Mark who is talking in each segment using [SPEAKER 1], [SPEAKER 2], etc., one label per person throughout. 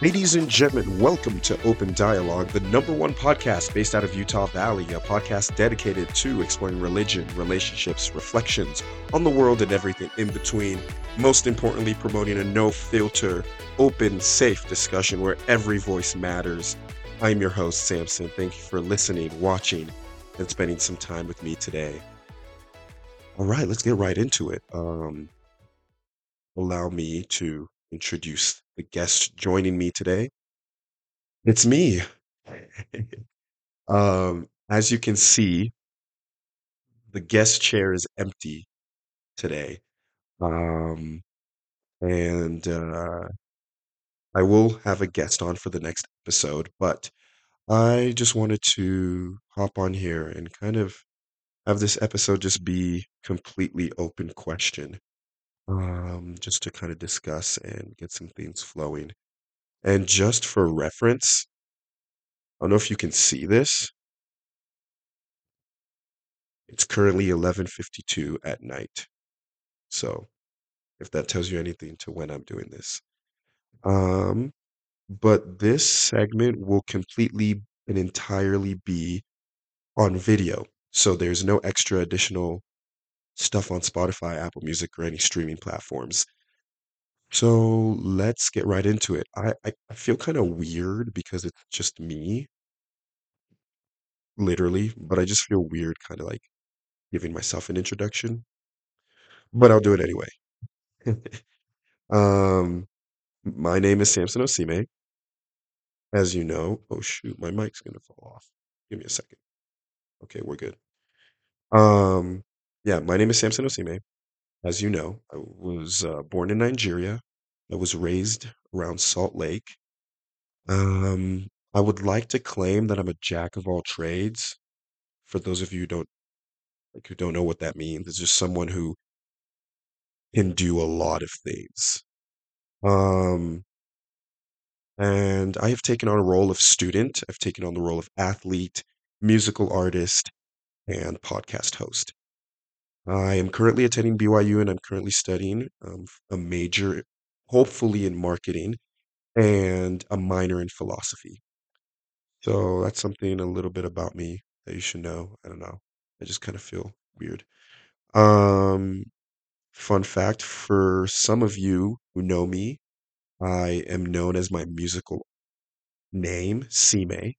[SPEAKER 1] Ladies and gentlemen, welcome to Open Dialogue, the number one podcast based out of Utah Valley, a podcast dedicated to exploring religion, relationships, reflections on the world and everything in between. Most importantly, promoting a no filter, open, safe discussion where every voice matters. I'm your host, Samson. Thank you for listening, watching, and spending some time with me today. All right, let's get right into it. Um, allow me to introduce the guest joining me today. It's me. um, as you can see, the guest chair is empty today. Um, and uh, I will have a guest on for the next episode, but I just wanted to hop on here and kind of have this episode just be completely open question, um, just to kind of discuss and get some things flowing. And just for reference, I don't know if you can see this. It's currently 11:52 at night. So, if that tells you anything to when I'm doing this. Um, but this segment will completely and entirely be on video. So there's no extra additional stuff on Spotify, Apple Music, or any streaming platforms. So let's get right into it. I, I, I feel kind of weird because it's just me, literally, but I just feel weird kind of like giving myself an introduction, but I'll do it anyway. Um, my name is Samson Osime. As you know, oh shoot, my mic's gonna fall off. Give me a second. Okay, we're good. Um, yeah, my name is Samson Osime. As you know, I was uh, born in Nigeria. I was raised around Salt Lake. Um, I would like to claim that I'm a jack of all trades. For those of you who don't like who don't know what that means, it's just someone who can do a lot of things. Um, and I have taken on a role of student. I've taken on the role of athlete, musical artist, and podcast host. I am currently attending BYU and I'm currently studying um, a major, hopefully in marketing, and a minor in philosophy. So that's something a little bit about me that you should know. I don't know. I just kind of feel weird. Um, fun fact for some of you who know me, I am known as my musical name, Sime.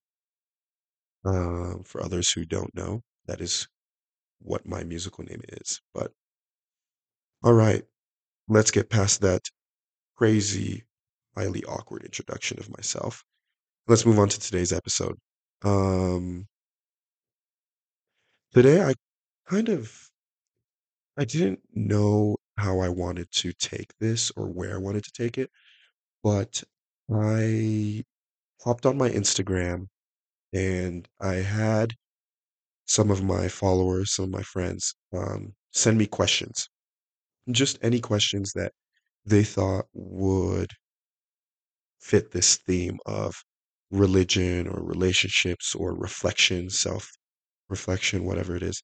[SPEAKER 1] Um, for others who don't know, that is what my musical name is. But all right, let's get past that crazy, highly awkward introduction of myself. Let's move on to today's episode. Um, today I kind of I didn't know how I wanted to take this or where I wanted to take it, but I hopped on my Instagram and I had some of my followers, some of my friends, um, send me questions. Just any questions that they thought would fit this theme of religion or relationships or reflection, self reflection, whatever it is.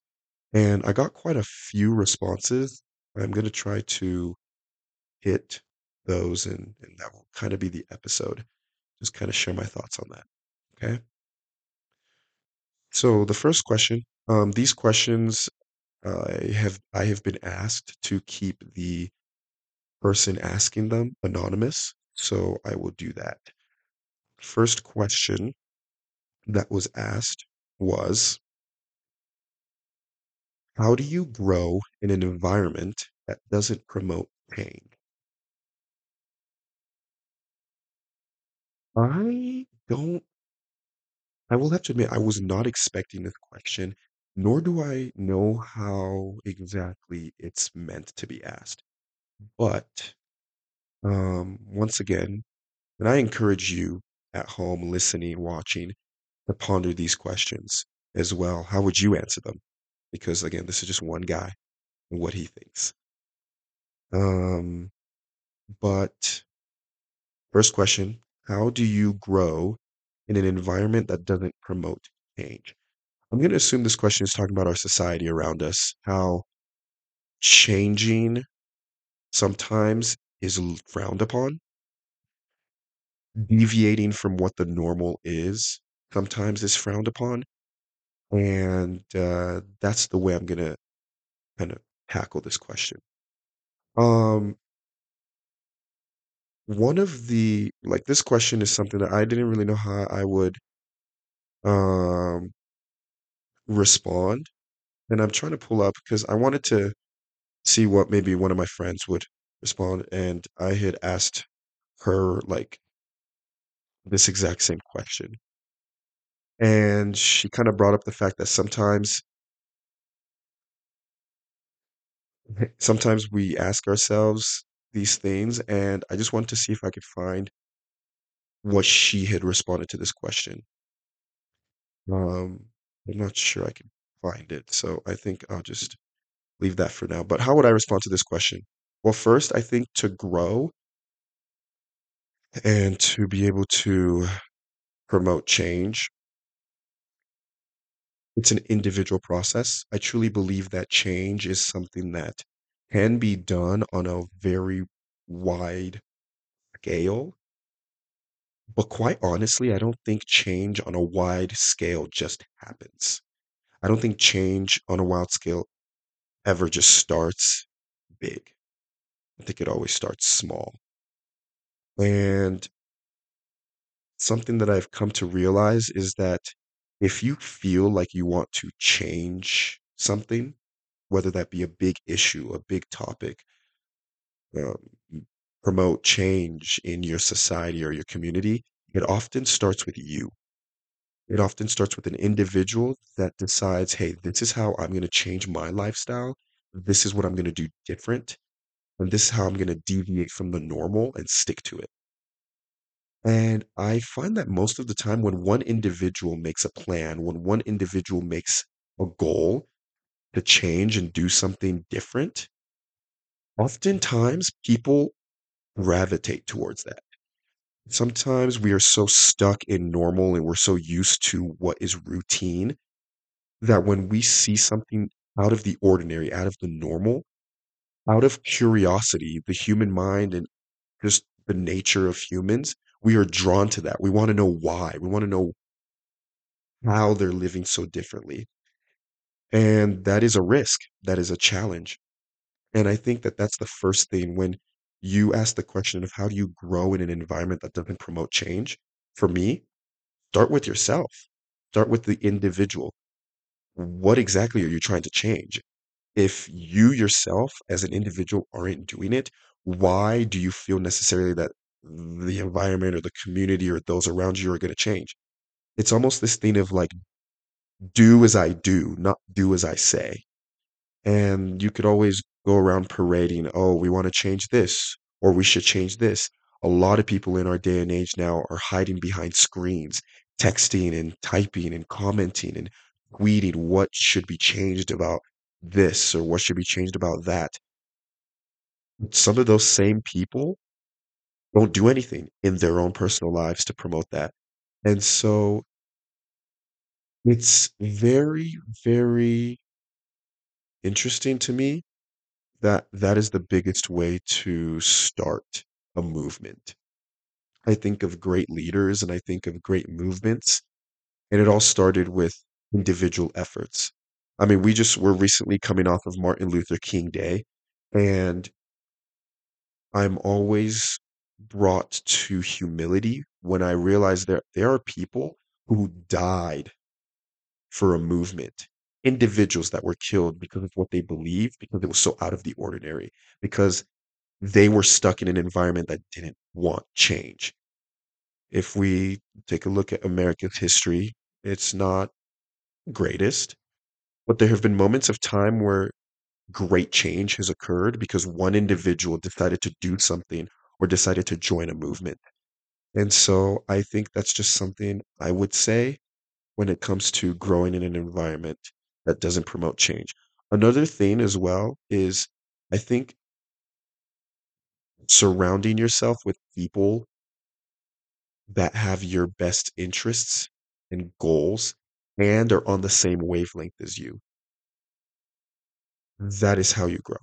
[SPEAKER 1] And I got quite a few responses. I'm going to try to hit those, and, and that will kind of be the episode. Just kind of share my thoughts on that. Okay. So the first question, um, these questions I have I have been asked to keep the person asking them anonymous, so I will do that. First question that was asked was How do you grow in an environment that doesn't promote pain? I don't I will have to admit I was not expecting this question, nor do I know how exactly it's meant to be asked. But um, once again, and I encourage you at home, listening, watching, to ponder these questions as well. How would you answer them? Because again, this is just one guy and what he thinks. Um, but first question, how do you grow in an environment that doesn't promote change? I'm going to assume this question is talking about our society around us, how changing sometimes is frowned upon. deviating from what the normal is sometimes is frowned upon, and, uh, that's the way I'm gonna kinda tackle this question. Um one of the like, this question is something that I didn't really know how I would um respond, and I'm trying to pull up because I wanted to see what maybe one of my friends would respond, and I had asked her, like this exact same question. And she kinda brought up the fact that sometimes sometimes we ask ourselves these things, and I just wanted to see if I could find what she had responded to this question. Um, I'm not sure I can find it, so I think I'll just leave that for now, but how would I respond to this question? Well, first, I think to grow and to be able to promote change it's an individual process. I truly believe that change is something that can be done on a very wide scale. But quite honestly, I don't think change on a wide scale just happens. I don't think change on a wide scale ever just starts big. I think it always starts small. And something that I've come to realize is that if you feel like you want to change something, whether that be a big issue, a big topic um, promote change in your society or your community, it often starts with you. It often starts with an individual that decides, "Hey, this is how I'm gonna change my lifestyle. This is what I'm gonna do different, and this is how I'm gonna deviate from the normal and stick to it." And I find that most of the time when one individual makes a plan, when one individual makes a goal to change and do something different oftentimes people gravitate towards that. Sometimes we are so stuck in normal and we're so used to what is routine that when we see something out of the ordinary, out of the normal, out of curiosity, the human mind and just the nature of humans, we are drawn to that. We wanna know why. We wanna know how they're living so differently. And that is a risk. That is a challenge. And I think that that's the first thing when you ask the question of how do you grow in an environment that doesn't promote change? For me, start with yourself. Start with the individual. What exactly are you trying to change? If you yourself as an individual aren't doing it, why do you feel necessarily that the environment or the community or those around you are gonna change? It's almost this thing of, like, do as I do, not do as I say. And you could always go around parading, "Oh, we wanna change this," or "We should change this." A lot of people in our day and age now are hiding behind screens, texting and typing and commenting and tweeting what should be changed about this or what should be changed about that. Some of those same people won't do anything in their own personal lives to promote that. And so it's very, very interesting to me that that is the biggest way to start a movement. I think of great leaders and I think of great movements, and it all started with individual efforts. I mean, we just were recently coming off of Martin Luther King Day, and I'm always brought to humility when I realize that there are people who died for a movement, individuals that were killed because of what they believed, because it was so out of the ordinary, because they were stuck in an environment that didn't want change. If we take a look at America's history, it's not greatest, but there have been moments of time where great change has occurred because one individual decided to do something or decided to join a movement. And so I think that's just something I would say when it comes to growing in an environment that doesn't promote change. Another thing as well is I think surrounding yourself with people that have your best interests and goals and are on the same wavelength as you. That is how you grow.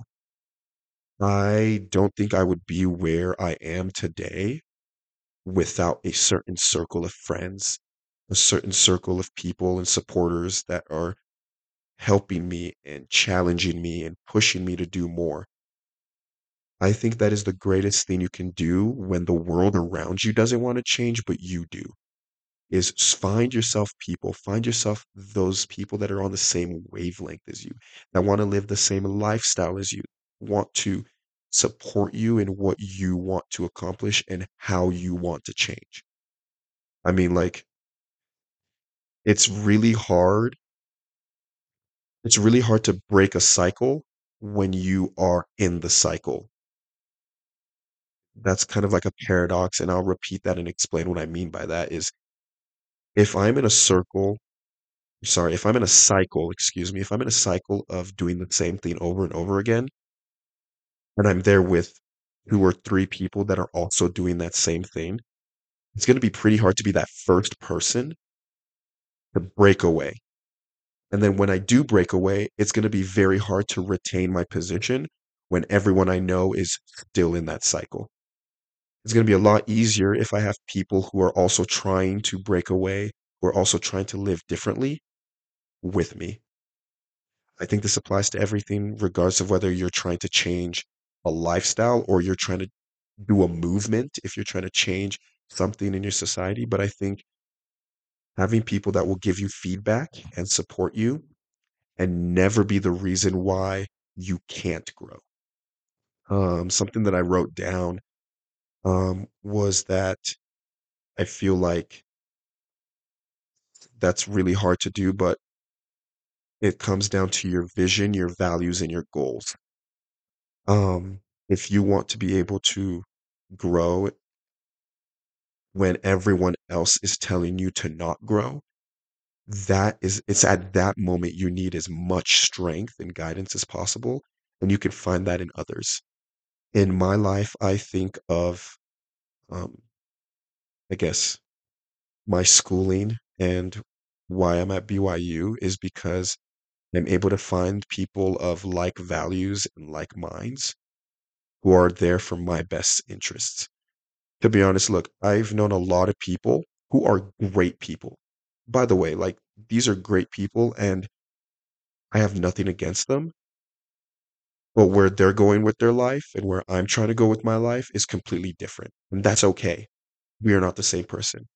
[SPEAKER 1] I don't think I would be where I am today without a certain circle of friends, a certain circle of people and supporters that are helping me and challenging me and pushing me to do more. I think that is the greatest thing you can do when the world around you doesn't want to change, but you do. Is find yourself people, find yourself those people that are on the same wavelength as you, that want to live the same lifestyle as you, want to support you in what you want to accomplish and how you want to change. I mean, like, it's really hard. It's really hard to break a cycle when you are in the cycle. That's kind of like a paradox, and I'll repeat that and explain what I mean by that is if I'm in a circle sorry, if I'm in a cycle, excuse me, if I'm in a cycle of doing the same thing over and over again, and I'm there with 2 or 3 people that are also doing that same thing, it's gonna be pretty hard to be that first person to break away. And then when I do break away, it's gonna be very hard to retain my position when everyone I know is still in that cycle. It's gonna be a lot easier if I have people who are also trying to break away, who are also trying to live differently with me. I think this applies to everything, regardless of whether you're trying to change a lifestyle or you're trying to do a movement, if you're trying to change something in your society. But I think having people that will give you feedback and support you and never be the reason why you can't grow. Um, something that I wrote down um, was that I feel like that's really hard to do, but it comes down to your vision, your values, and your goals. Um, if you want to be able to grow when everyone else is telling you to not grow, that is it's at that moment you need as much strength and guidance as possible, and you can find that in others. In my life, I think of, um, I guess, my schooling and why I'm at BYU is because I'm able to find people of like values and like minds who are there for my best interests. To be honest, look, I've known a lot of people who are great people. By the way, like these are great people and I have nothing against them, but where they're going with their life and where I'm trying to go with my life is completely different. And that's okay. We are not the same person.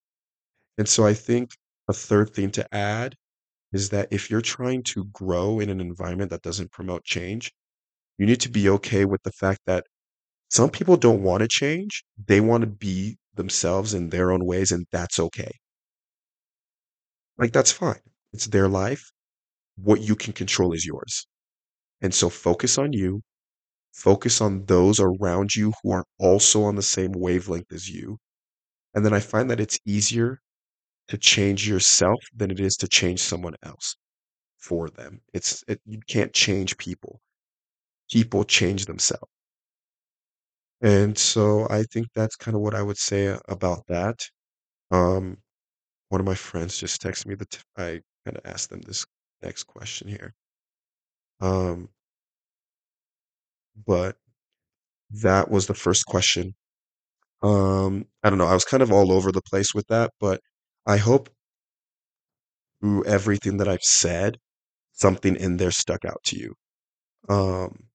[SPEAKER 1] And so I think a third thing to add is that if you're trying to grow in an environment that doesn't promote change, you need to be okay with the fact that some people don't want to change. They want to be themselves in their own ways, and that's okay. Like, that's fine. It's their life. What you can control is yours. And so focus on you. Focus on those around you who are also on the same wavelength as you. And then I find that it's easier to change yourself than it is to change someone else for them. It's it, you can't change people. People change themselves. And so I think that's kind of what I would say about that. Um, one of my friends just texted me that I kind of asked them this next question here. Um, but that was the first question. Um, I don't know. I was kind of all over the place with that, but I hope through everything that I've said, something in there stuck out to you. Um,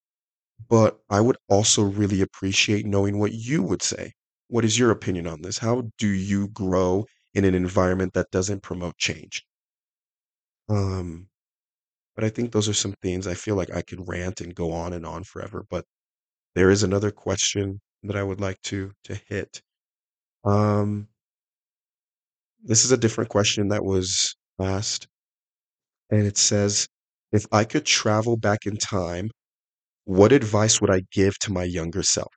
[SPEAKER 1] but I would also really appreciate knowing what you would say. What is your opinion on this? How do you grow in an environment that doesn't promote change? Um, but I think those are some things I feel like I could rant and go on and on forever, but there is another question that I would like to to hit. Um, this is a different question that was asked, and it says, "If I could travel back in time, what advice would I give to my younger self?"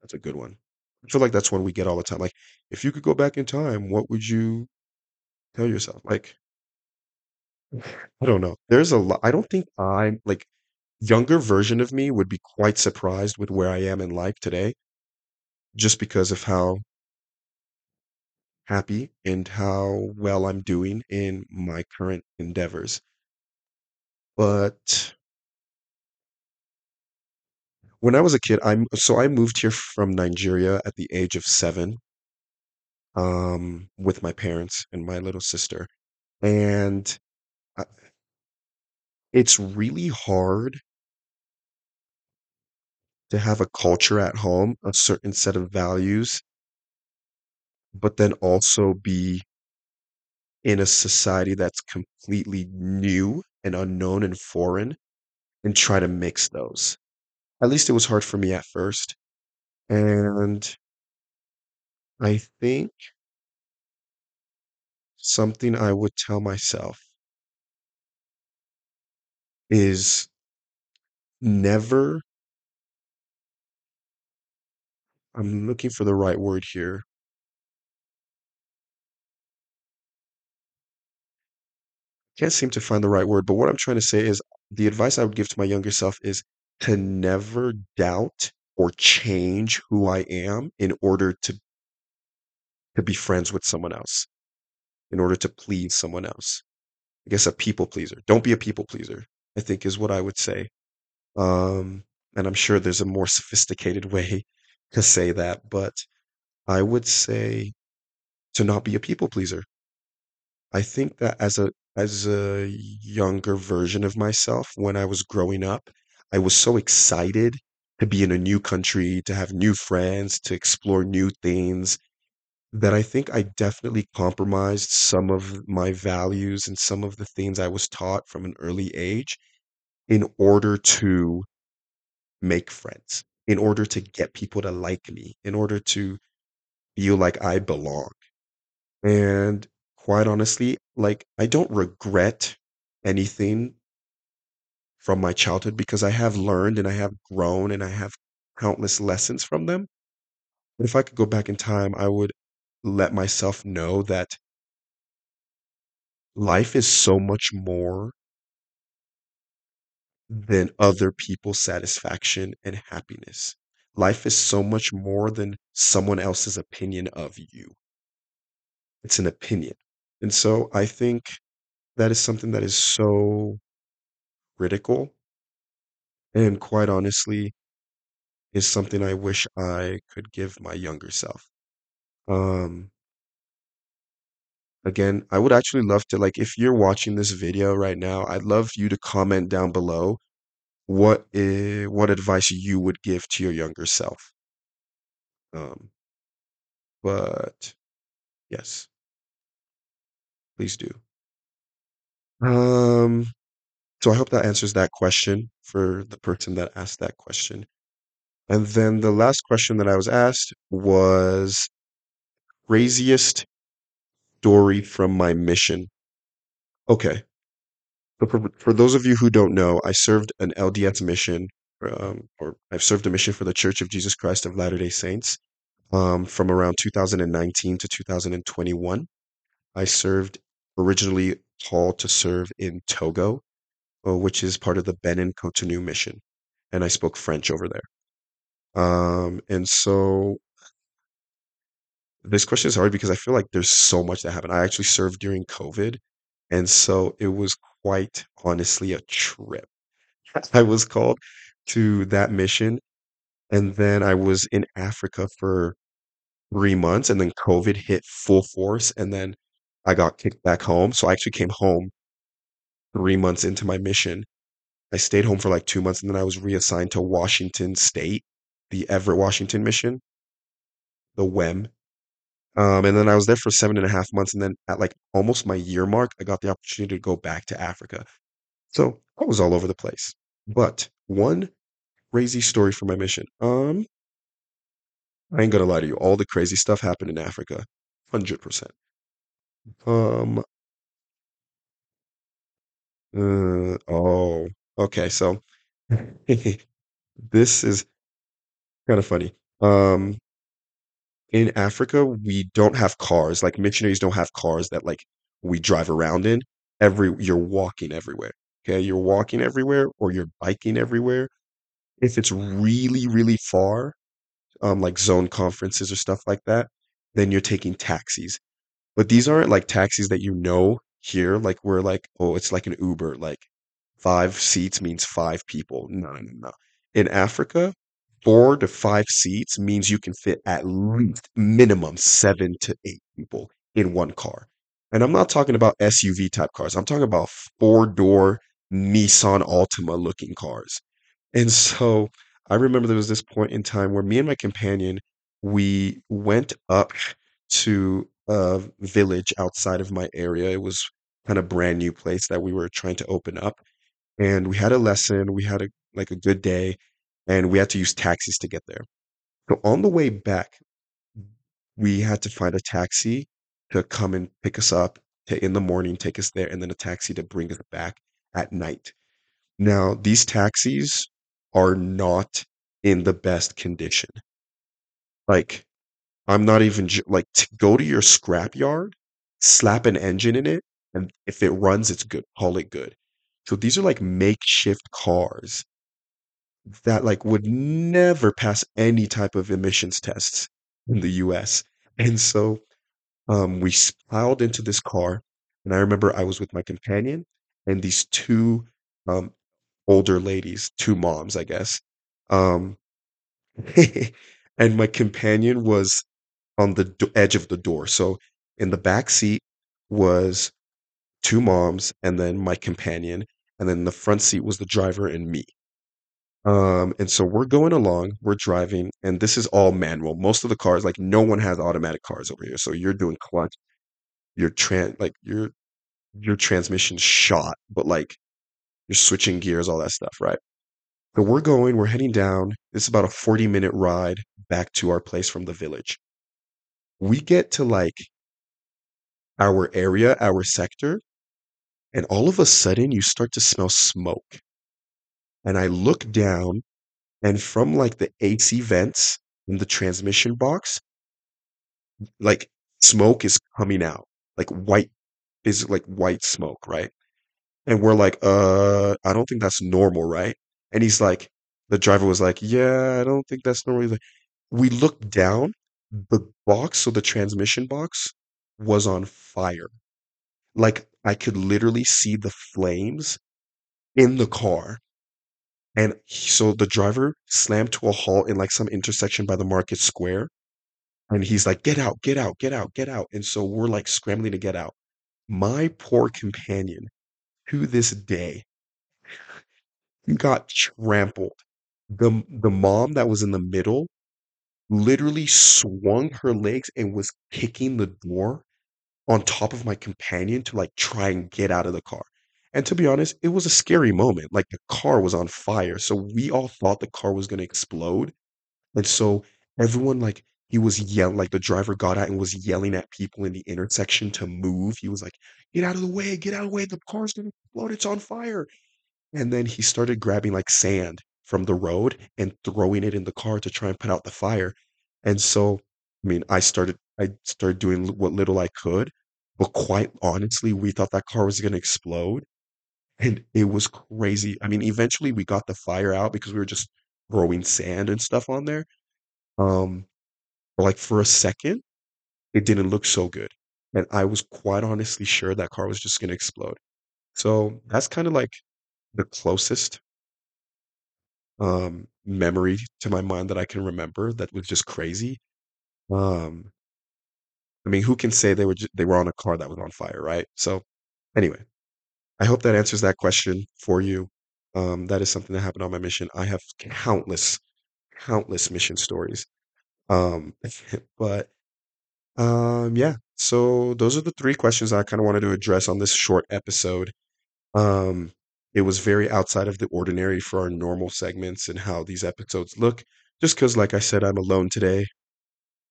[SPEAKER 1] That's a good one. I feel like that's one we get all the time. Like, if you could go back in time, what would you tell yourself? Like, I don't know. There's a lot. I don't think I'm like younger version of me would be quite surprised with where I am in life today, just because of how happy and how well I'm doing in my current endeavors. But When I was a kid, I'm so I moved here from Nigeria at the age of 7, um, with my parents and my little sister, and, uh it's really hard to have a culture at home, a certain set of values but then also be in a society that's completely new and unknown and foreign, and try to mix those. At least it was hard for me at first, and I think something I would tell myself is never I'm looking for the right word here. Can't seem to find the right word, but what I'm trying to say is the advice I would give to my younger self is to never doubt or change who I am in order to to be friends with someone else, in order to please someone else. I guess a people pleaser. Don't be a people pleaser, I think is what I would say. Um, and I'm sure there's a more sophisticated way to say that, but I would say to not be a people pleaser. I think that as a as a younger version of myself when I was growing up, I was so excited to be in a new country, to have new friends, to explore new things, that I think I definitely compromised some of my values and some of the things I was taught from an early age in order to make friends, in order to get people to like me, in order to feel like I belong. And quite honestly, like, I don't regret anything from my childhood because I have learned and I have grown and I have countless lessons from them. But if I could go back in time, I would let myself know that life is so much more than other people's satisfaction and happiness. Life is so much more than someone else's opinion of you. It's an opinion. And so I think that is something that is so critical and quite honestly is something I wish I could give my younger self. Um again, I would actually love to like, if you're watching this video right now, I'd love you to comment down below what i what advice you would give to your younger self. Um but yes. Please do. Um, so I hope that answers that question for the person that asked that question. And then the last question that I was asked was craziest story from my mission. Okay. So for for those of you who don't know, I served an LDS mission, um, or I've served a mission for the Church of Jesus Christ of Latter-day Saints, um, from around 2019 to 2021. I served originally called to serve in Togo, uh, which is part of the Benin Cotonou mission, and I spoke French over there. Um, and so this question is hard because I feel like there's so much that happened. I actually served during COVID, and so it was quite honestly a trip. I was called to that mission, and then I was in Africa for 3 months, and then COVID hit full force, and then I got kicked back home. So I actually came home 3 months into my mission. I stayed home for like 2 months, and then I was reassigned to Washington State, the Everett, Washington mission the WEM. Um, and then I was there for 7 and a half months, and then at, like, almost my year mark, I got the opportunity to go back to Africa. So, I was all over the place. But one crazy story for my mission. Um I ain't gonna lie to you, all the crazy stuff happened in Africa, 100%. Um uh, oh, okay, so this is kinda funny. Um in Africa, we don't have cars, like, missionaries don't have cars that, like, we drive around in. Every you're walking everywhere, okay? You're walking everywhere or you're biking everywhere. If it's really, really far, um, like zone conferences or stuff like that, then you're taking taxis. But these aren't like mm. taxis that you know here, like, we're like, "Oh, it's like an Uber," like, 5 seats means 5 people. No, no, no. In Africa, four to five seats means you can fit at least minimum seven to eight people in one car. And I'm not talking about SUV type cars. I'm talking about four door Nissan Altima looking cars. And so I remember there was this point in time where me and my companion, we went up to a village outside of my area. It was kind of brand new place that we were trying to open up. And we had a lesson, we had a like a good day, and we had to use taxis to get there. So on the way back, we had to find a taxi to come and pick us up to, in the morning, take us there, and then a taxi to bring us back at night. Now, these taxis are not in the best condition. Like, I'm not even like to go to your scrap yard, slap an engine in it, and if it runs, it's good. Call it good. So these are like makeshift cars that like would never pass any type of emissions tests in the US. And so um, we piled into this car, and I remember I was with my companion and these two um, older ladies, two moms, I guess. Um, and my companion was on the do- edge of the door. So in the back seat was two moms and then my companion, and then the front seat was the driver and me. Um, and so we're going along, we're driving, and this is all manual. Most of the cars, like no one has automatic cars over here. So you're doing clutch, your tran like your your transmission shot, but like you're switching gears, all that stuff, right? So we're going, we're heading down. It's about a 40 minute ride back to our place from the village. We get to like our area, our sector, and all of a sudden you start to smell smoke. And I look down, and from like the AC vents in the transmission box, like smoke is coming out, like white is like white smoke, right? And we're like, uh, I don't think that's normal, right? And he's like, the driver was like, yeah, I don't think that's normal. We looked down, the box, so the transmission box was on fire. Like I could literally see the flames in the car. And so the driver slammed to a halt in like some intersection by the market square. And he's like, get out, get out, get out, get out. And so we're like scrambling to get out. My poor companion, to this day, got trampled. The the mom that was in the middle literally swung her legs and was kicking the door on top of my companion to like try and get out of the car. And to be honest, it was a scary moment. Like the car was on fire. So we all thought the car was going to explode. And so everyone like he was yelling like the driver got out and was yelling at people in the intersection to move. He was like, "Get out of the way, get out of the way. The car's going to explode. It's on fire." And then he started grabbing like sand from the road and throwing it in the car to try and put out the fire. And so, I mean, I started I started doing what little I could, but quite honestly, we thought that car was gonna explode, and it was crazy. I mean, eventually we got the fire out because we were just throwing sand and stuff on there. Um, but like for a second, it didn't look so good. And I was quite honestly sure that car was just gonna explode. So that's kind of like the closest um memory to my mind that I can remember that was just crazy. Um, I mean, who can say they were they were on a car that was on fire, right? So anyway, I hope that answers that question for you. Um, that is something that happened on my mission. I have countless, countless mission stories. Um, but um, yeah. So those are the three questions I kind of wanted to address on this short episode. Um, it was very outside of the ordinary for our normal segments and how these episodes look. Just because, like I said, I'm alone today,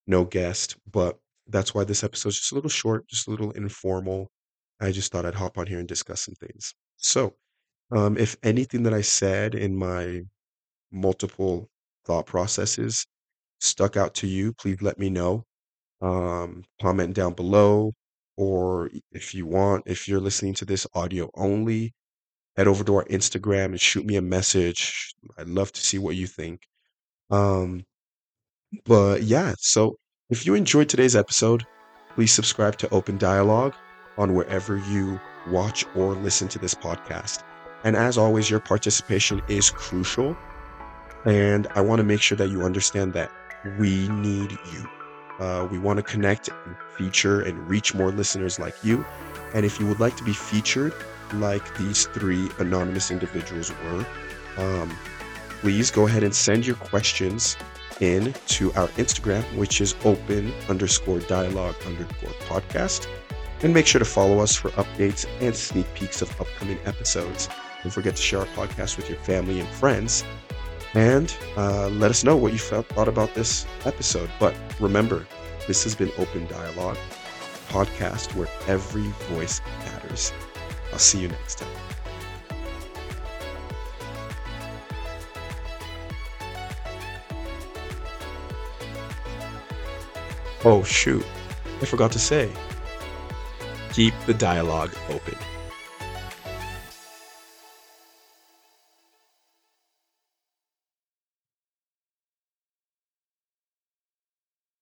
[SPEAKER 1] no guest, but that's why this episode's just a little short, just a little informal. I just thought I'd hop on here and discuss some things. So, um, if anything that I said in my multiple thought processes stuck out to you, please let me know. Um, comment down below, or if you want, if you're listening to this audio only, head over to our Instagram and shoot me a message. I'd love to see what you think. Um, but yeah, so if you enjoyed today's episode, please subscribe to Open Dialogue on wherever you watch or listen to this podcast. And as always, your participation is crucial. And I want to make sure that you understand that we need you. Uh, we want to connect and feature and reach more listeners like you. And if you would like to be featured like these three anonymous individuals were, um, please go ahead and send your questions in to our Instagram, which is open underscore dialogue underscore podcast. And make sure to follow us for updates and sneak peeks of upcoming episodes. Don't forget to share our podcast with your family and friends. And uh, let us know what you felt, thought about this episode. But remember, this has been Open Dialogue, podcast where every voice matters. I'll see you next time. Oh, shoot. I forgot to say. Keep the dialogue open.